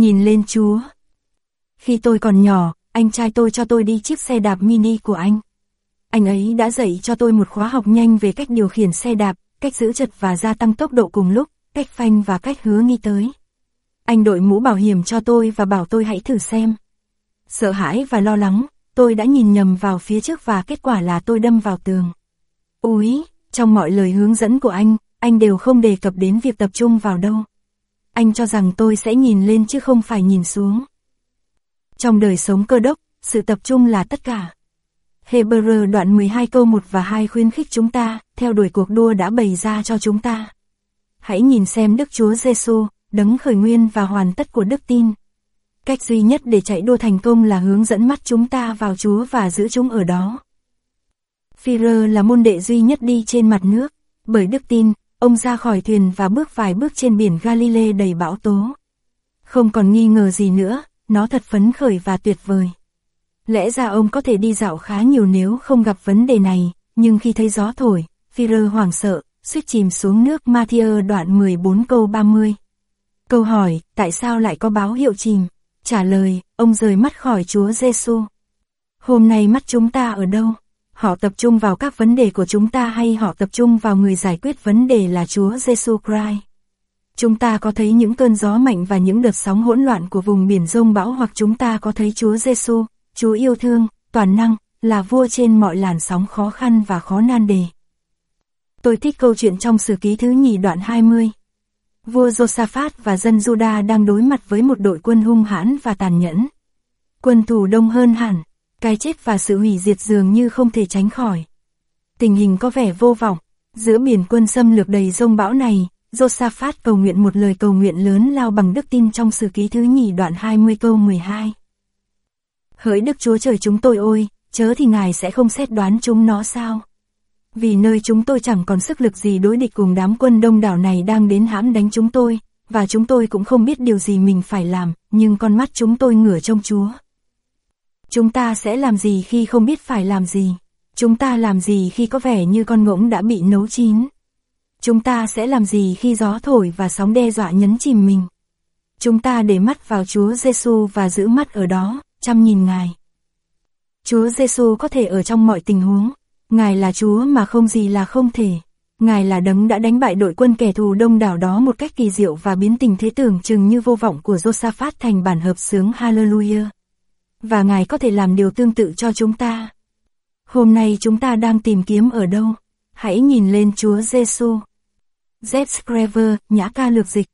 nhìn lên Chúa. Khi tôi còn nhỏ, anh trai tôi cho tôi đi chiếc xe đạp mini của anh. Anh ấy đã dạy cho tôi một khóa học nhanh về cách điều khiển xe đạp, cách giữ chật và gia tăng tốc độ cùng lúc, cách phanh và cách hứa nghi tới. Anh đội mũ bảo hiểm cho tôi và bảo tôi hãy thử xem. Sợ hãi và lo lắng, tôi đã nhìn nhầm vào phía trước và kết quả là tôi đâm vào tường. Úi, trong mọi lời hướng dẫn của anh, anh đều không đề cập đến việc tập trung vào đâu. Anh cho rằng tôi sẽ nhìn lên chứ không phải nhìn xuống. Trong đời sống cơ đốc, sự tập trung là tất cả. Hebrew đoạn 12 câu 1 và 2 khuyến khích chúng ta, theo đuổi cuộc đua đã bày ra cho chúng ta. Hãy nhìn xem Đức Chúa Giêsu, đấng khởi nguyên và hoàn tất của đức tin. Cách duy nhất để chạy đua thành công là hướng dẫn mắt chúng ta vào Chúa và giữ chúng ở đó. Führer là môn đệ duy nhất đi trên mặt nước, bởi đức tin, ông ra khỏi thuyền và bước vài bước trên biển Galilee đầy bão tố. Không còn nghi ngờ gì nữa, nó thật phấn khởi và tuyệt vời. Lẽ ra ông có thể đi dạo khá nhiều nếu không gặp vấn đề này, nhưng khi thấy gió thổi, Führer hoảng sợ, suýt chìm xuống nước Matthew đoạn 14 câu 30. Câu hỏi, tại sao lại có báo hiệu chìm? Trả lời, ông rời mắt khỏi Chúa Giêsu. Hôm nay mắt chúng ta ở đâu? Họ tập trung vào các vấn đề của chúng ta hay họ tập trung vào người giải quyết vấn đề là Chúa Giêsu Christ? Chúng ta có thấy những cơn gió mạnh và những đợt sóng hỗn loạn của vùng biển rông bão hoặc chúng ta có thấy Chúa Giêsu, Chúa yêu thương, toàn năng, là vua trên mọi làn sóng khó khăn và khó nan đề. Tôi thích câu chuyện trong sử ký thứ nhì đoạn 20. Vua Josaphat và dân Juda đang đối mặt với một đội quân hung hãn và tàn nhẫn. Quân thù đông hơn hẳn, cái chết và sự hủy diệt dường như không thể tránh khỏi. Tình hình có vẻ vô vọng, giữa biển quân xâm lược đầy rông bão này, Josaphat cầu nguyện một lời cầu nguyện lớn lao bằng đức tin trong sử ký thứ nhì đoạn 20 câu 12. Hỡi Đức Chúa Trời chúng tôi ôi, chớ thì Ngài sẽ không xét đoán chúng nó sao? Vì nơi chúng tôi chẳng còn sức lực gì đối địch cùng đám quân đông đảo này đang đến hãm đánh chúng tôi, và chúng tôi cũng không biết điều gì mình phải làm, nhưng con mắt chúng tôi ngửa trông Chúa. Chúng ta sẽ làm gì khi không biết phải làm gì? Chúng ta làm gì khi có vẻ như con ngỗng đã bị nấu chín? Chúng ta sẽ làm gì khi gió thổi và sóng đe dọa nhấn chìm mình? Chúng ta để mắt vào Chúa Giêsu và giữ mắt ở đó, chăm nhìn Ngài. Chúa Giêsu có thể ở trong mọi tình huống. Ngài là Chúa mà không gì là không thể. Ngài là đấng đã đánh bại đội quân kẻ thù đông đảo đó một cách kỳ diệu và biến tình thế tưởng chừng như vô vọng của Josaphat thành bản hợp sướng Hallelujah. Và Ngài có thể làm điều tương tự cho chúng ta. Hôm nay chúng ta đang tìm kiếm ở đâu? Hãy nhìn lên Chúa Giêsu. Z. Screver, Nhã ca lược dịch